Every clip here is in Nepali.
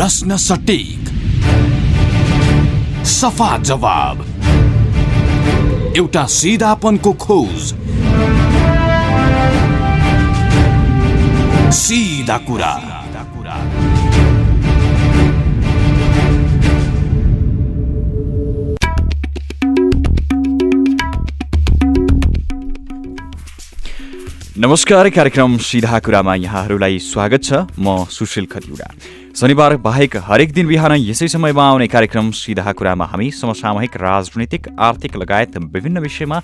प्रश्न सटिक। सफा जवाब। एउटा सिधापनको खोज। सिधा कुरा। नमस्कार कार्यक्रम सिधा कुरामा यहाँहरूलाई स्वागत छ। म सुशील खतिवडा शनिबार बाहेक हरेक दिन बिहान यसै समयमा आउने कार्यक्रम सिधा कुरामा हामी समसामयिक राजनीतिक आर्थिक लगायत विभिन्न विषयमा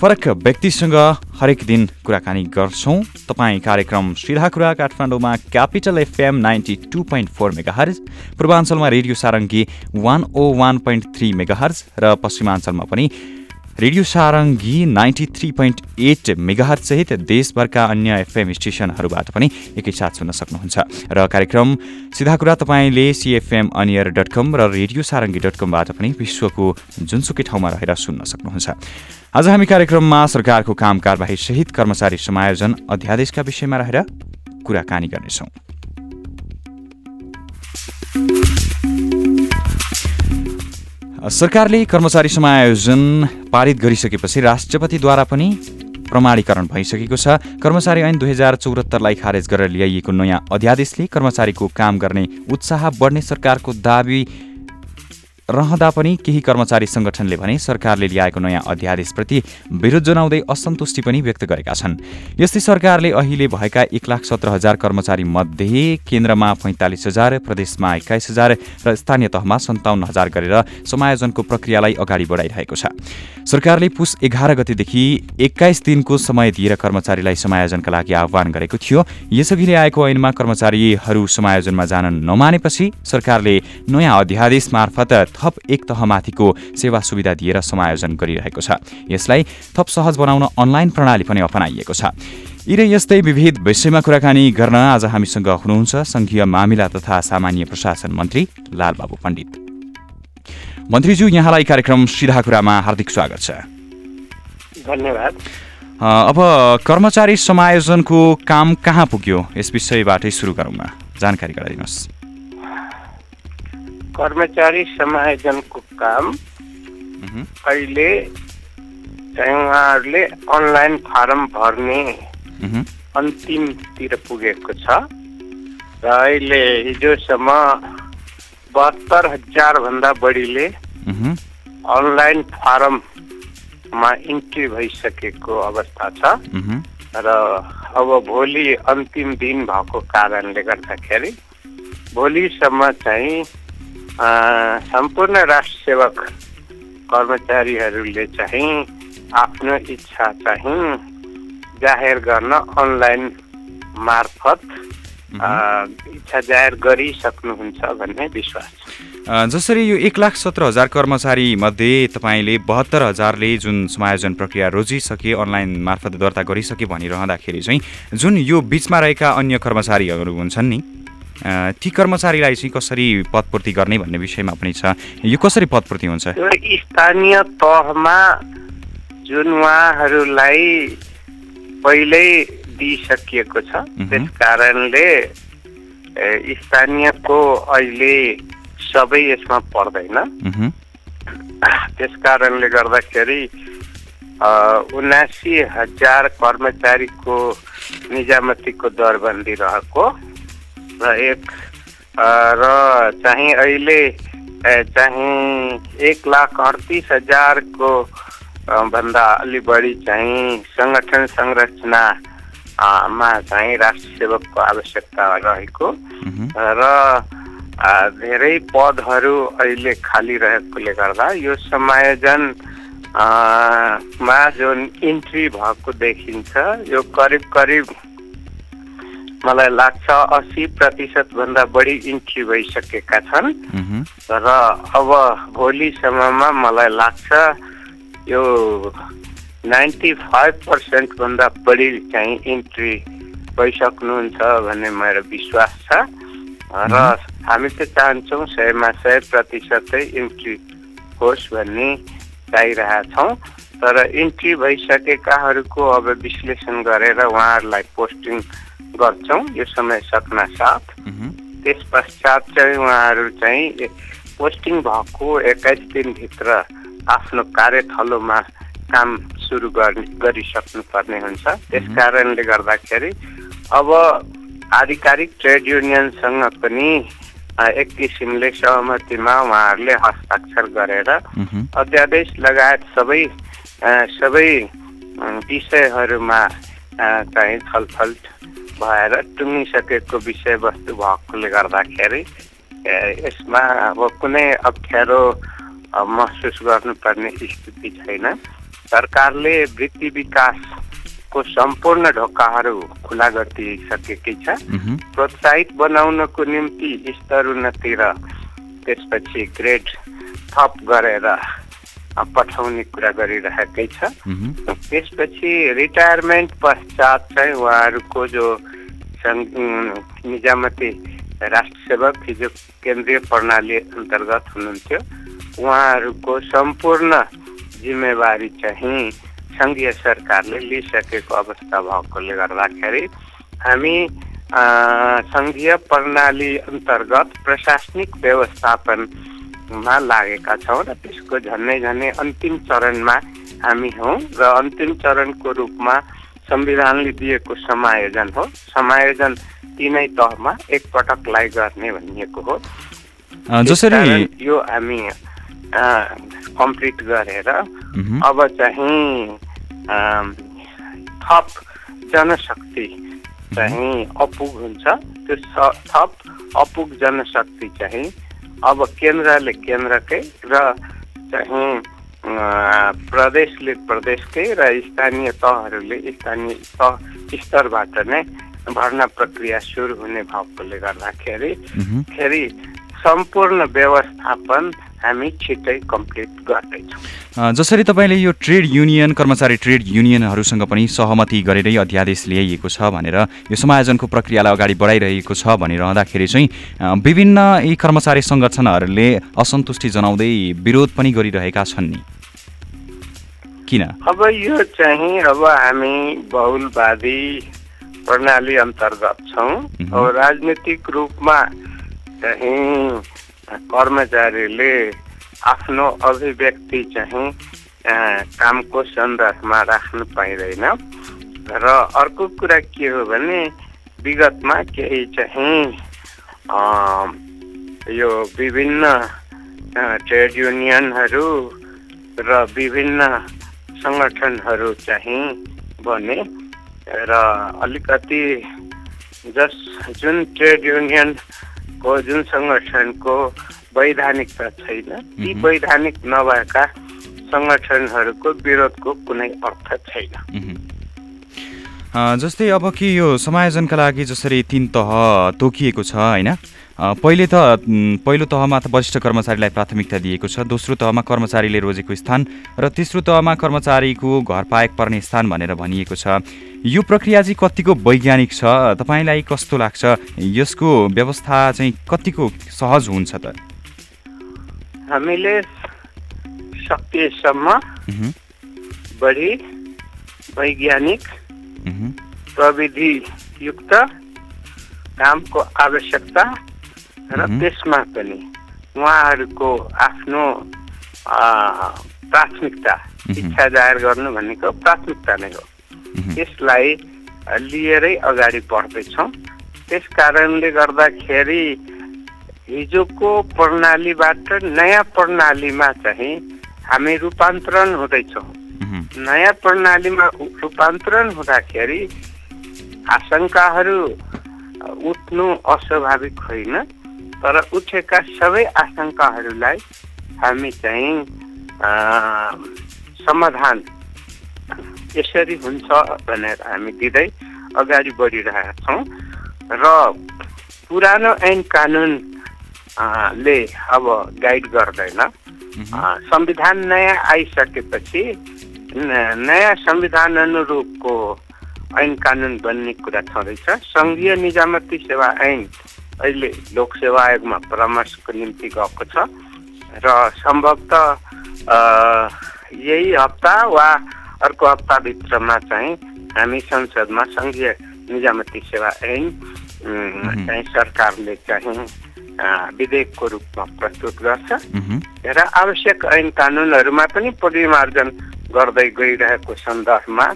फरक व्यक्तिसँग हरेक दिन कुराकानी गर्छौँ। तपाईँ कार्यक्रम सिधा कुरा काठमाडौँमा capital FM ninety two point four megahertz पूर्वाञ्चलमा radio Sarangi one o one point three megahertz र पश्चिमाञ्चलमा पनि radio Sarangi ninety three point eight मेगाहरसहित देशभरका अन्य एफएम स्टेसनहरूबाट पनि एकैसाथ सुन्न सक्नुहुन्छ। र कार्यक्रम सिधा कुरा तपाईँले सिएफएम अनियर डट कम र रेडियो सारङ्गी डट कमबाट पनि विश्वको जुनसुकै ठाउँमा रहेर सुन्न सक्नुहुन्छ। आज हामी कार्यक्रममा सरकारको काम कारबाही सहित कर्मचारी समायोजन अध्यादेशका विषयमा रहेर कुराकानी गर्नेछौँ। सरकारले कर्मचारी समायोजन पारित गरिसकेपछि राष्ट्रपतिद्वारा पनि प्रमाणीकरण भइसकेको छ। कर्मचारी ऐन दुई हजार चौहत्तरलाई खारेज गरेर ल्याइएको नयाँ अध्यादेशले कर्मचारीको काम गर्ने उत्साह बढ्ने सरकारको दावी रहँदा पनि केही कर्मचारी संगठनले भने सरकारले ल्याएको नयाँ अध्यादेशप्रति विरोध जनाउँदै असन्तुष्टि पनि व्यक्त गरेका छन्। यस्तै सरकारले अहिले भएका एक लाख सत्र हजार कर्मचारी मध्ये केन्द्रमा पैँतालिस हजार प्रदेशमा एक्काइस हजार र स्थानीय तहमा सन्ताउन्न हजार गरेर समायोजनको प्रक्रियालाई अगाडि बढाइरहेको छ। सरकारले पुस एघार गतेदेखि एक्काइस दिनको समय दिएर कर्मचारीलाई समायोजनका लागि आह्वान गरेको थियो। यसअघि आएको ऐनमा कर्मचारीहरू समायोजनमा जान नमानेपछि सरकारले नयाँ अध्यादेश मार्फत थप एक तहमाथिको सेवा सुविधा दिएर समायोजन गरिरहेको छ। यसलाई थप सहज बनाउन अनलाइन प्रणाली पनि अपनाइएको छ। यी र यस्तै विविध विषयमा कुराकानी गर्न आज हामीसँग हुनुहुन्छ सङ्घीय मामिला तथा सामान्य प्रशासन मन्त्री लालबाबु पण्डित। मन्त्रीज्यू यहाँलाई कार्यक्रम सिधा कुरामा हार्दिक स्वागत छ। धन्यवाद। अब कर्मचारी समायोजनको काम कहाँ पुग्यो? यस विषयबाटै सुरु गरौँ जानकारी गराइदिनुहोस्। कर्मचारी समायोजनको काम अहिले चाहिँ उहाँहरूले अनलाइन फारम भर्ने अन्तिमतिर पुगेको छ। र अहिले हिजोसम्म बहत्तर हजारभन्दा बढीले अनलाइन फारममा इन्ट्री भइसकेको अवस्था छ। र अब भोलि अन्तिम दिन भएको कारणले गर्दाखेरि भोलिसम्म चाहिँ सम्पूर्ण राष्ट्र सेवक कर्मचारीहरूले चाहिँ आफ्नो इच्छा चाहिँ जाहेर गर्न अनलाइन मार्फत इच्छा जाहेर गरिसक्नुहुन्छ भन्ने विश्वास जसरी यो एक लाख सत्र हजार कर्मचारी मध्ये तपाईँले बहत्तर हजारले जुन समायोजन प्रक्रिया रोजिसके अनलाइन मार्फत दर्ता गरिसके भनिरहँदाखेरि चाहिँ जुन यो बिचमा रहेका अन्य कर्मचारीहरू हुन्छन् नि ती कर्मचारीलाई चाहिँ कसरी पदपूर्ति गर्ने भन्ने विषयमा पनि छ। यो कसरी पदपूर्ति हुन्छ? स्थानीय तहमा जुन उहाँहरूलाई पहिल्यै दिइसकिएको छ। त्यस कारणले स्थानीयको अहिले सबै यसमा पर्दैन। त्यस कारणले गर्दाखेरि उनासी हजार कर्मचारीको निजामतीको दरबन्दी रहेको एक र चाहिँ अहिले चाहिँ एक लाख अडतिस हजारको भन्दा अलि बढी चाहिँ सङ्गठन संरचना मा चाहिँ राष्ट्र सेवकको आवश्यकता रहेको। र धेरै पदहरू अहिले खाली रहेकोले गर्दा यो समायोजन मा जुन इन्ट्री भएको देखिन्छ यो करिब करिब मलाई लाग्छ अस्सी प्रतिशतभन्दा बढी इन्ट्री भइसकेका छन्। र अब भोलिसम्ममा मलाई लाग्छ यो नाइन्टी फाइभ पर्सेन्टभन्दा बढी चाहिँ इन्ट्री भइसक्नुहुन्छ भन्ने मेरो विश्वास छ। र हामी त चाहन्छौँ सयमा सय प्रतिशतै इन्ट्री होस् भन्ने चाहिरहेछौँ। तर इन्ट्री भइसकेकाहरूको अब विश्लेषण गरेर उहाँहरूलाई पोस्टिङ गर्छौँ यो समय सक्न साथ मह्म, त्यस पश्चात चाहिँ उहाँहरू चाहिँ पोस्टिङ भएको एक्काइस दिनभित्र आफ्नो कार्यथलोमा काम सुरु गर्ने गरिसक्नु पर्ने हुन्छ। त्यस कारणले गर्दाखेरि अब आधिकारिक ट्रेड युनियनसँग पनि एक किसिमले सहमतिमा उहाँहरूले हस्ताक्षर गरेर अध्यादेश लगायत सबै सबै विषयहरूमा चाहिँ छलफल भएर टुङ्गिसकेको विषयवस्तु भएकोले गर्दाखेरि यसमा अब कुनै अप्ठ्यारो महसुस गर्नुपर्ने स्थिति छैन। सरकारले वृत्ति विकासको सम्पूर्ण ढोकाहरू खुला गरिदिइसकेकै छ। प्रोत्साहित बनाउनको निम्ति स्तर उन्नति र त्यसपछि ग्रेड थप गरेर पठाउने कुरा गरिरहेकै छ। त्यसपछि रिटायरमेन्ट पश्चात चाहिँ उहाँहरूको जो निजामती राष्ट्र सेवक हिजो केन्द्रीय प्रणाली अन्तर्गत हुनुहुन्थ्यो। उहाँहरूको सम्पूर्ण जिम्मेवारी चाहिँ सङ्घीय सरकारले लिइसकेको अवस्था भएकोले गर्दाखेरि हामी सङ्घीय प्रणाली अन्तर्गत प्रशासनिक व्यवस्थापन मा लागेका छौँ र त्यसको झन्डै झन्डै अन्तिम चरणमा हामी हौँ र अन्तिम चरणको रूपमा संविधानले दिएको समायोजन हो। समायोजन तिनै तहमा एकपटकलाई गर्ने भनिएको हो। जसरी यो हामी कम्प्लिट गरेर अब चाहिँ थप जनशक्ति चाहिँ अपुग हुन्छ। त्यो थप अपुग जनशक्ति चाहिँ अब केन्द्रले केन्द्रकै र चाहिँ प्रदेशले प्रदेशकै र स्थानीय तहहरूले स्थानीय तह स्तरबाट नै भर्ना प्रक्रिया सुरु हुने भएकोले गर्दाखेरि खेरि सम्पूर्ण व्यवस्थापन हामी छिट्टै कम्प्लिट गर्दैछौँ। जसरी तपाईँले यो ट्रेड युनियन कर्मचारी ट्रेड युनियनहरूसँग पनि सहमति गरेरै अध्यादेश ल्याइएको छ भनेर यो समायोजनको प्रक्रियालाई अगाडि बढाइरहेको छ भनिरहँदाखेरि चाहिँ विभिन्न यी कर्मचारी सङ्गठनहरूले असन्तुष्टि जनाउँदै विरोध पनि गरिरहेका छन् नि। किन? अब यो चाहिँ अब हामी बहुलवादी प्रणाली अन्तर्गत छौँ। राजनीतिक रूपमा चाहिँ कर्मचारीले आफ्नो अभिव्यक्ति चाहिँ कामको सन्दर्भमा राख्नु पाइँदैन। र अर्को कुरा के हो भने विगतमा केही चाहिँ यो विभिन्न ट्रेड युनियनहरू र विभिन्न सङ्गठनहरू चाहिँ बने। र अलिकति जस जुन ट्रेड युनियन को जुन सङ्गठनको वैधानिकता छैन। ती वैधानिक नभएका सङ्गठनहरूको विरोधको कुनै अर्थ छैन। जस्तै अब कि यो समायोजनका लागि जसरी तिन तह तोकिएको छ होइन? पहिले त पहिलो तहमा त वरिष्ठ कर्मचारीलाई प्राथमिकता दिएको छ। दोस्रो तहमा कर्मचारीले रोजेको स्थान र तेस्रो तहमा कर्मचारीको घर पाएक पर्ने स्थान भनेर भनिएको छ। यो प्रक्रिया चाहिँ कतिको वैज्ञानिक छ? तपाईँलाई कस्तो लाग्छ? यसको व्यवस्था चाहिँ कतिको सहज हुन्छ त? हामीले सकेसम्म बढी वैज्ञानिक प्रविधियुक्त कामको आवश्यकता र त्यसमा पनि उहाँहरूको आफ्नो प्राथमिकता इच्छा जाहेर गर्नु भनेको प्राथमिकता नै हो। त्यसलाई लिएरै अगाडि बढ्दैछौँ। त्यस कारणले गर्दाखेरि हिजोको प्रणालीबाट नयाँ प्रणालीमा चाहिँ हामी रूपान्तरण हुँदैछौँ। नयाँ प्रणालीमा रूपान्तरण हुँदाखेरि आशङ्काहरू उठ्नु अस्वाभाविक होइन। तर उठेका सबै आशङ्काहरूलाई हामी चाहिँ समाधान यसरी हुन्छ भनेर हामी दिँदै अगाडि बढिरहेका छौँ र पुरानो ऐन कानुन ले अब गाइड गर्दैन। संविधान नयाँ आइसकेपछि नयाँ संविधान अनुरूपको ऐन कानुन बन्ने कुरा छँदैछ। सङ्घीय निजामती सेवा ऐन अहिले लोकसेवा आयोगमा परामर्शको निम्ति गएको छ। र सम्भवतः यही हप्ता वा अर्को हप्ताभित्रमा चाहिँ हामी संसदमा सङ्घीय निजामती सेवा ऐन चाहिँ सरकारले चाहिँ विधेयकको रूपमा प्रस्तुत गर्छ। र आवश्यक ऐन कानुनहरूमा पनि परिमार्जन गर्दै गइरहेको सन्दर्भमा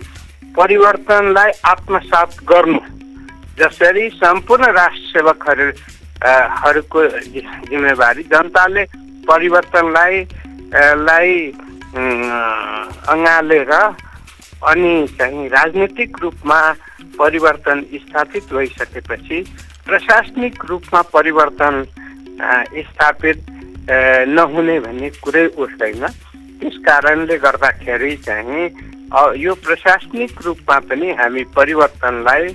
परिवर्तनलाई आत्मसात गर्नु जसरी सम्पूर्ण राष्ट्र सेवकहरू अ, हरूको जि- जिम्मेवारी जनताले परिवर्तनलाई लाई अँगालेर अनि चाहिँ राजनीतिक रूपमा परिवर्तन स्थापित भइसकेपछि प्रशासनिक रूपमा परिवर्तन स्थापित नहुने भन्ने कुरै उठ्दैन। त्यस कारणले गर्दाखेरि चाहिँ यो प्रशासनिक रूपमा पनि हामी परिवर्तनलाई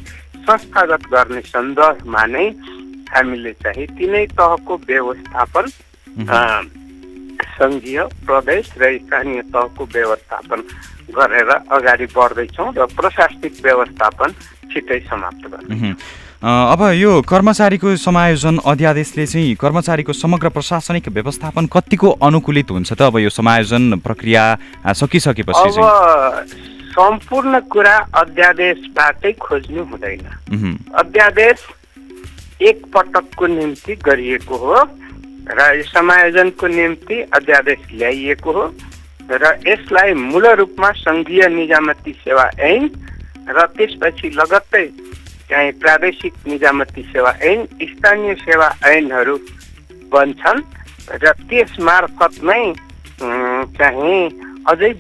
संस्थागत गर्ने सन्दर्भमा नै हामीले चाहिँ तिनै तहको व्यवस्थापन सङ्घीय प्रदेश र स्थानीय तहको व्यवस्थापन गरेर अगाडि बढ्दैछौँ र प्रशासनिक व्यवस्थापन छिट्टै समाप्त। अ, अब यो कर्मचारीको समायोजन अध्यादेशले चाहिँ कर्मचारीको समग्र प्रशासनिक व्यवस्थापन कतिको अनुकूलित हुन्छ त? अब यो समायोजन प्रक्रिया सकिसकेपछि अब सम्पूर्ण कुरा अध्यादेशबाटै खोज्नु हुँदैन। अध्यादेश एक पटकको निम्ति गरिएको हो र समायोजनको निम्ति अध्यादेश ल्याइएको हो र यसलाई मूल रूपमा सङ्घीय निजामती सेवा ऐन र त्यसपछि लगत्तै चाहिँ प्रादेशिक निजामती सेवा ऐन स्थानीय सेवा ऐनहरू बन्छन् र त्यस मार्फत नै चाहिँ अझै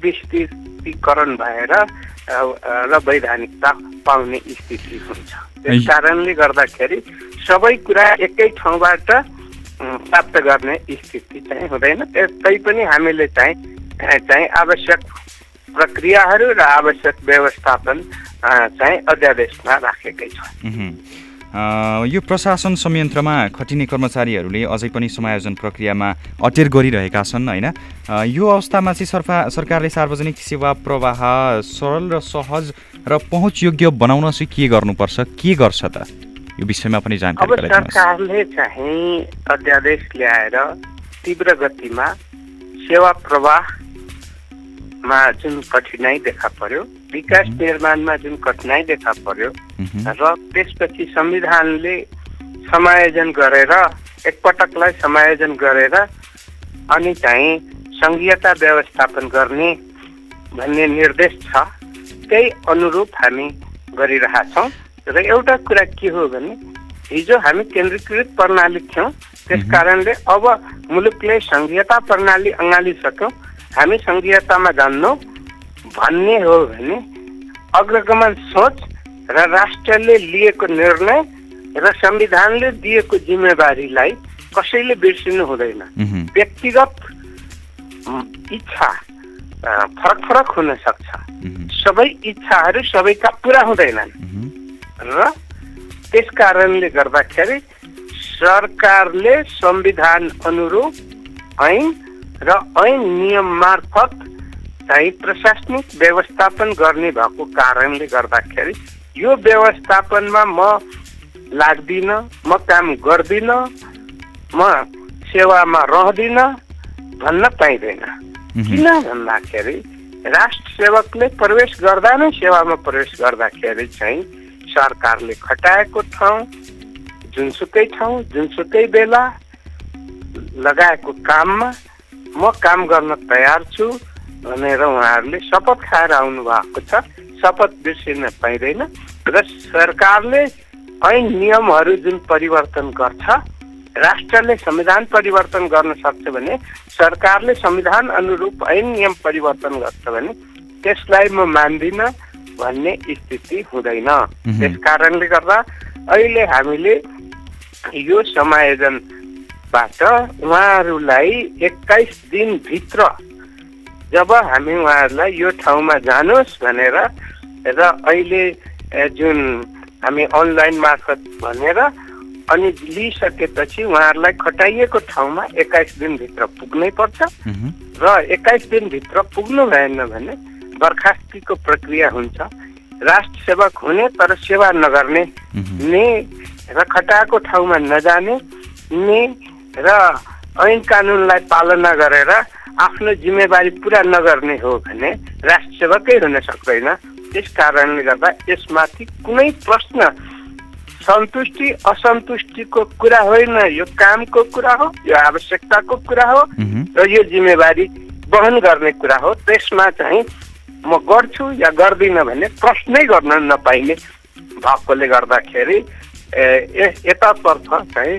विस्तृतीकरण भएर र वैधानिकता पाउने स्थिति हुन्छ। त्यस कारणले गर्दाखेरि सबै कुरा एकै ठाउँबाट प्राप्त गर्ने स्थिति चाहिँ हुँदैन। तैपनि हामीले चाहिँ चाहिँ आवश्यक प्रक्रियाहरू र आवश्यक व्यवस्थापन चाहिँ अध्यादेशमा राखेकै छ। यो प्रशासन संयन्त्रमा खटिने कर्मचारीहरूले अझै पनि समायोजन प्रक्रियामा अटेर गरिरहेका छन् होइन? यो अवस्थामा चाहिँ सरफा सरकारले सार्वजनिक सेवा प्रवाह सरल र सहज र पहुँचयोग्य बनाउन चाहिँ के गर्नुपर्छ? के गर्छ त? यो विषयमा पनि जानकारी सरकारले चाहिँ अध्यादेश ल्याएर तीव्र गतिमा सेवा प्रवाहमा जुन कठिनाइ देखा पर्यो विकास निर्माणमा जुन कठिनाइ देखा पर्यो र त्यसपछि संविधानले समायोजन गरेर एकपटकलाई समायोजन गरेर अनि चाहिँ सङ्घीयता व्यवस्थापन गर्ने भन्ने निर्देश छ। त्यही अनुरूप हामी गरिरहेछौँ। र एउटा कुरा के हो भने हिजो हामी केन्द्रीकृत प्रणाली थियौँ। त्यस कारणले अब मुलुकले सङ्घीयता प्रणाली अँगालिसक्यौँ हामी सङ्घीयतामा जान्नौँ भन्ने हो भने अग्रगमन सोच र राष्ट्रले लिएको निर्णय र संविधानले दिएको जिम्मेवारीलाई कसैले बिर्सिनु हुँदैन। व्यक्तिगत इच्छा फरक फरक हुन सक्छ। सबै इच्छाहरू सबैका पुरा हुँदैनन्। र त्यस कारणले गर्दाखेरि सरकारले संविधान अनुरूप ऐन र ऐन नियम मार्फत चाहिँ प्रशासनिक व्यवस्थापन गर्ने भएको कारणले गर्दाखेरि यो व्यवस्थापनमा म लाग्दिनँ म काम गर्दिनँ म सेवामा रहदिनँ भन्न पाइँदैन। किन भन्दाखेरि राष्ट्र सेवकले प्रवेश गर्दा नै सेवामा प्रवेश गर्दाखेरि चाहिँ सरकारले खटाएको ठाउँ जुनसुकै ठाउँ जुनसुकै बेला लगाएको काममा म काम गर्न तयार छु भनेर उहाँहरूले शपथ खाएर आउनु भएको छ। शपथ बिर्सिन पाइँदैन र सरकारले ऐन नियमहरू जुन परिवर्तन गर्छ राष्ट्रले संविधान परिवर्तन गर्न सक्छ भने सरकारले संविधान अनुरूप ऐन नियम परिवर्तन गर्छ भने त्यसलाई म मान्दिनँ भन्ने स्थिति हुँदैन। त्यस कारणले गर्दा अहिले हामीले यो समायोजनबाट उहाँहरूलाई एक्काइस दिनभित्र जब हामी उहाँहरूलाई यो ठाउँमा जानुहोस् भनेर र अहिले जुन हामी अनलाइन मार्फत भनेर अनि लिइसकेपछि उहाँहरूलाई खटाइएको ठाउँमा एक्काइस दिनभित्र पुग्नै पर्छ। र एक्काइस दिनभित्र पुग्नु भएन भने बर्खास्तीको प्रक्रिया हुन्छ। राष्ट्र सेवक हुने तर सेवा नगर्ने। ने र खटाएको ठाउँमा नजाने ने र ऐन कानुनलाई पालना गरेर आफ्नो जिम्मेवारी पुरा नगर्ने हो भने राष्ट्र सेवकै हुन सक्दैन। त्यस कारणले गर्दा यसमाथि कुनै प्रश्न सन्तुष्टि असन्तुष्टिको कुरा होइन। यो कामको कुरा हो यो आवश्यकताको कुरा हो। र यो जिम्मेवारी वहन गर्ने कुरा हो। त्यसमा चाहिँ म गर्छु या गर्दिनँ भन्ने प्रश्नै गर्न नपाइने भएकोले गर्दाखेरि यतातर्फ चाहिँ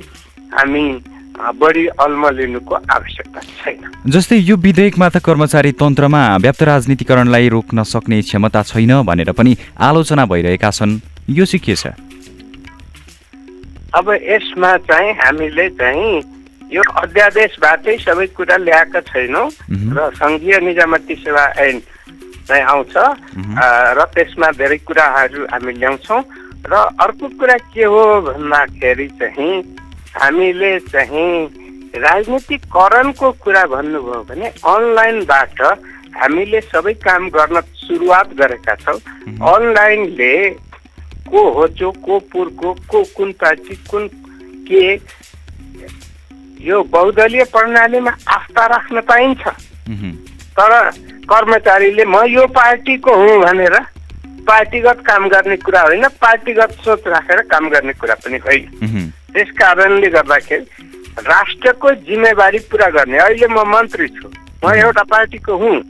हामी बढी अल्म लिनुको आवश्यकता छैन। जस्तै यो विधेयकमा त कर्मचारी तन्त्रमा व्याप्त राजनीतिकरणलाई रोक्न सक्ने क्षमता छैन भनेर पनि आलोचना भइरहेका छन्। यो चाहिँ के छ? अब यसमा चाहिँ हामीले चाहिँ यो अध्यादेशबाटै सबै कुरा ल्याएका छैनौँ। र सङ्घीय निजामती सेवा ऐन चाहिँ आउँछ। र त्यसमा धेरै कुराहरू हामी ल्याउँछौँ। र अर्को कुरा के हो भन्दाखेरि चाहिँ हामीले चाहिँ राजनीतिकरणको कुरा भन्नुभयो भने अनलाइनबाट हामीले सबै काम गर्न सुरुवात गरेका छौँ। अनलाइनले को हो जो को पुरको को कुन पार्टी कुन के यो बहुदलीय प्रणालीमा आस्था राख्न पाइन्छ। तर कर्मचारीले म यो पार्टीको हुँ भनेर पार्टीगत काम गर्ने कुरा होइन पार्टीगत सोच राखेर काम गर्ने कुरा पनि होइन। त्यस कारणले गर्दाखेरि राष्ट्रको जिम्मेवारी पुरा गर्ने अहिले म मन्त्री छु म एउटा पार्टीको हुँ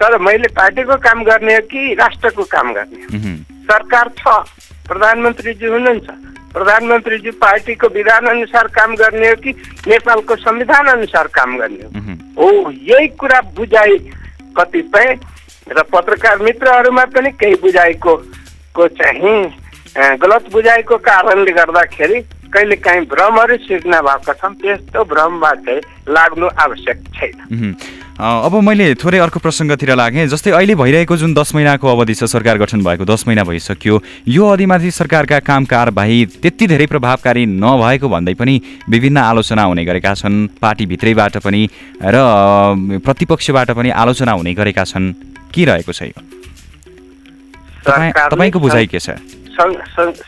तर मैले पार्टीको काम गर्ने हो कि राष्ट्रको काम गर्ने हो। सरकार छ प्रधानमन्त्रीजी हुनुहुन्छ प्रधानमन्त्रीजी पार्टीको विधान अनुसार काम गर्ने हो कि नेपालको संविधान अनुसार काम गर्ने। हो यही कुरा बुझाइ कतिपय र पत्रकार मित्रहरूमा पनि केही बुझाइको को चाहिँ गलत बुझाइको कारणले गर्दाखेरि कहिले काहीँ भ्रमहरू सिर्जना भएका छन् त्यस्तो भ्रममा चाहिँ लाग्नु आवश्यक छैन। अब मैले थोरै अर्को प्रसङ्गतिर लागेँ। जस्तै अहिले भइरहेको जुन दस महिनाको अवधि छ सरकार गठन भएको दस महिना भइसक्यो। यो अवधिमाथि सरकारका काम कारबाही त्यति धेरै प्रभावकारी नभएको भन्दै पनि विभिन्न आलोचना हुने गरेका छन्। पार्टीभित्रैबाट पनि र प्रतिपक्षबाट पनि आलोचना हुने गरेका छन्। के रहेको छ यो? तपाईँको बुझाइ के छ?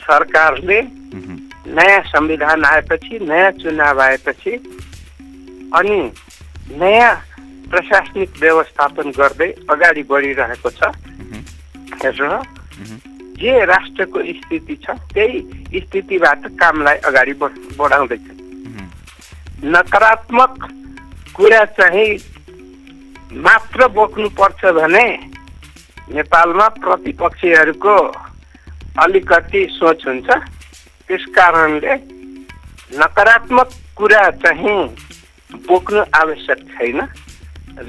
सरकारले। नयाँ संविधान आएपछि नयाँ चुनाव आएपछि अनि नयाँ प्रशासनिक व्यवस्थापन गर्दै अगाडि बढिरहेको छ। र जे राष्ट्रको स्थिति छ त्यही स्थितिबाट कामलाई अगाडि बढ- बढाउँदैछ। नकारात्मक कुरा चाहिँ मात्र बोक्नुपर्छ भने नेपालमा प्रतिपक्षीहरूको अलिकति सोच हुन्छ त्यस कारणले नकारात्मक कुरा चाहिँ बोक्नु आवश्यक छैन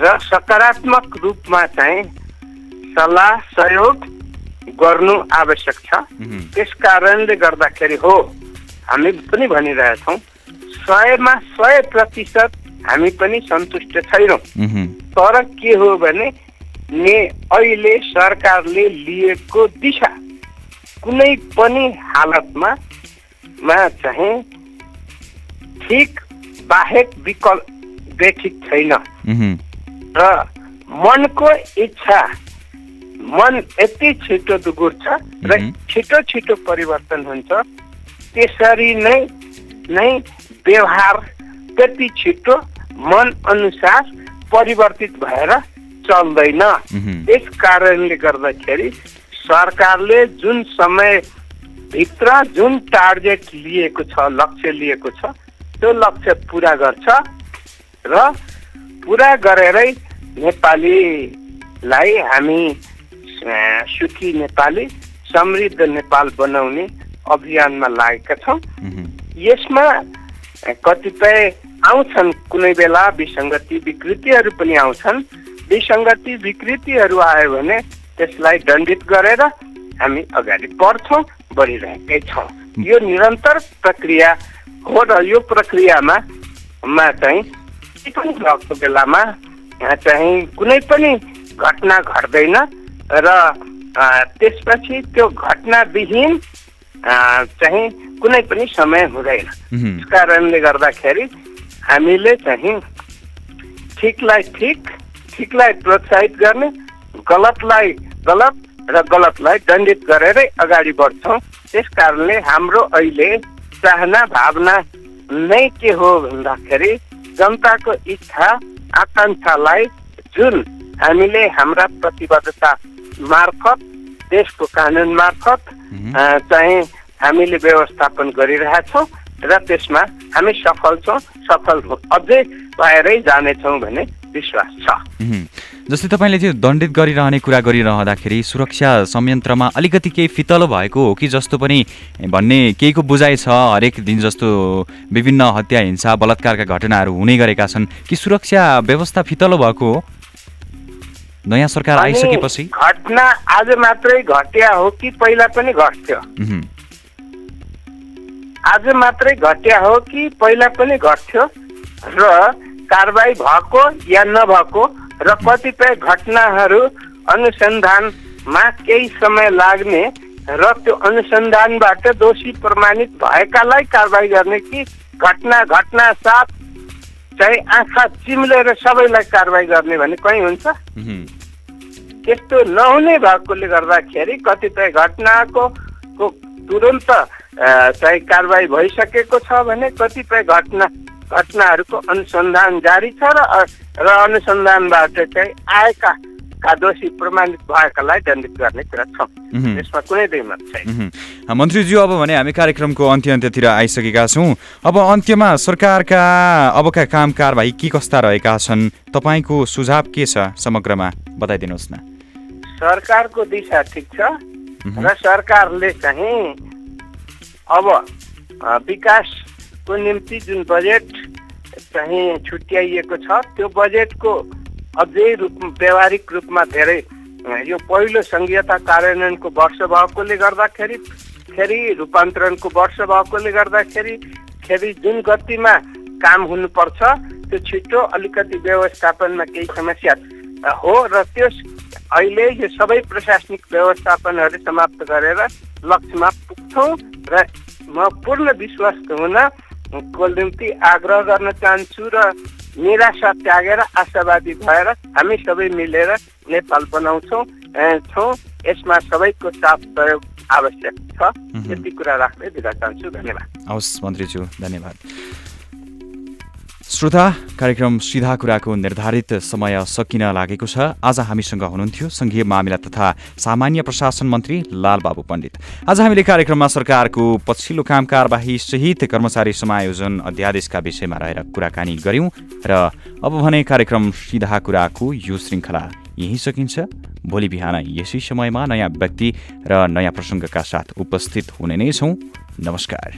र सकारात्मक रूपमा चाहिँ सल्लाह सहयोग गर्नु आवश्यक छ। त्यस कारणले गर्दाखेरि हो हामी पनि भनिरहेछौँ सयमा सय प्रतिशत हामी पनि सन्तुष्ट छैनौँ। तर के हो भने ने अहिले सरकारले लिएको दिशा कुनै पनि हालतमा मा चाहिँ ठिक बाहेक विकल्प देखिक छैन। र मनको इच्छा मन यति छिटो दुगुर्छ र। छिटो छिटो परिवर्तन हुन्छ त्यसरी नै नै व्यवहार त्यति छिटो मन अनुसार परिवर्तित भएर चल्दैन। त्यस कारणले गर्दाखेरि सरकारले जुन समय भित्र जुन टार्गेट लिएको छ लक्ष्य लिएको छ त्यो लक्ष्य पुरा गर्छ र पुरा गरेरै नेपालीलाई हामी सुखी नेपाली समृद्ध नेपाल बनाउने अभियानमा लागेका छौँ। यसमा कतिपय आउँछन् कुनै बेला विसङ्गति विकृतिहरू पनि आउँछन्। विसङ्गति विकृतिहरू आयो भने त्यसलाई दण्डित गरेर हामी अगाडि बढ्छौँ बढिरहेकै छौँ। यो निरन्तर प्रक्रिया हो र यो प्रक्रियामा मा चाहिँ केही पनि भएको बेलामा चाहिँ कुनै पनि घटना घट्दैन र त्यसपछि त्यो घटनाविहीन चाहिँ कुनै पनि समय हुँदैन। त्यस कारणले गर्दाखेरि हामीले चाहिँ ठिकलाई ठिक ठिकलाई प्रोत्साहित गर्ने गलतलाई गलत र गलतलाई दण्डित गरेरै अगाडि बढ्छौँ। त्यस कारणले हाम्रो अहिले चाहना भावना नै के हो भन्दाखेरि जनताको इच्छा आकाङ्क्षालाई जुन हामीले हाम्रा प्रतिबद्धता मार्फत देशको कानुन मार्फत चाहिँ हामीले व्यवस्थापन गरिरहेछौँ र त्यसमा हामी सफल छौँ सफल अझै भएरै जानेछौँ भन्ने विश्वास छ। जस्तै तपाईँले त्यो दण्डित गरिरहने कुरा गरिरहँदाखेरि सुरक्षा संयन्त्रमा अलिकति केही फितलो भएको हो कि जस्तो पनि भन्ने केहीको बुझाइ छ? हरेक दिन जस्तो विभिन्न हत्या हिंसा बलात्कारका घटनाहरू हुने गरेका छन्। कि सुरक्षा व्यवस्था फितलो भएको हो? नयाँ सरकार आइसकेपछि? घटना आज मात्रै घट्या हो कि पहिला पनि घट्थ्यो? आज मात्रै घट्या हो कि पहिला पनि घट्थ्यो र कारवाही भएको या नभएको र कतिपय घटनाहरू अनुसन्धानमा केही समय लाग्ने र त्यो अनुसन्धानबाट दोषी प्रमाणित भएकालाई कारवाही गर्ने कि घटना घटना साथ चाहिँ आँखा चिम्लेर सबैलाई कारवाही गर्ने भने कहीँ हुन्छ? त्यस्तो नहुने भएकोले गर्दाखेरि कतिपय घटनाको तुरन्त चाहिँ कारवाही भइसकेको छ भने कतिपय घटना घटनाहरूको अनुसन्धान जारी छ र र अनुसन्धानबाट चाहिँ आएका का दोषी प्रमाणित भएकालाई दण्डित गर्ने कुरा छ। यसमा कुनै छैन। मन्त्रीज्यू अब भने हामी कार्यक्रमको अन्त्य अन्त्यतिर आइसकेका छौँ। अब अन्त्यमा सरकारका अबका काम कारबाही के कस्ता रहेका छन्? तपाईँको सुझाव के छ समग्रमा? बताइदिनुहोस् न। सरकारको दिशा ठिक छ र सरकारले चाहिँ अब विकासको निम्ति जुन बजेट चाहिँ छुट्याइएको छ त्यो बजेटको अझै रूप व्यावहारिक रूपमा धेरै यो पहिलो सङ्घीयता कार्यान्वयनको वर्ष भएकोले गर्दाखेरि फेरि रूपान्तरणको वर्ष भएकोले गर्दाखेरि फेरि जुन गतिमा काम हुनुपर्छ त्यो छिटो अलिकति व्यवस्थापनमा केही समस्या हो र त्यस अहिले यो सबै प्रशासनिक व्यवस्थापनहरू समाप्त गरेर लक्ष्यमा पुग्छौँ र म पूर्ण विश्वस्त हुन को निम्ति आग्रह गर्न चाहन्छु र निराशा त्यागेर आशावादी भएर हामी सबै मिलेर नेपाल बनाउँछौँ छौँ। यसमा सबैको साथ सहयोग आवश्यक छ। यति कुरा राख्दै बिदा चाहन्छु। धन्यवाद। हवस् मन्त्रीज्यू धन्यवाद। श्रोता कार्यक्रम सिधा कुराको निर्धारित समय सकिन लागेको छ। आज हामीसँग हुनुहुन्थ्यो सङ्घीय मामिला तथा सामान्य प्रशासन मन्त्री लालबाबु पण्डित। आज हामीले कार्यक्रममा सरकारको पछिल्लो काम कारबाही सहित कर्मचारी समायोजन अध्यादेशका विषयमा रहेर कुराकानी गऱ्यौँ र अब भने कार्यक्रम सिधा कुराको यो श्रृङ्खला यही सकिन्छ। भोलि बिहान यसै समयमा नयाँ व्यक्ति र नयाँ प्रसङ्गका साथ उपस्थित हुने नै छौँ। नमस्कार।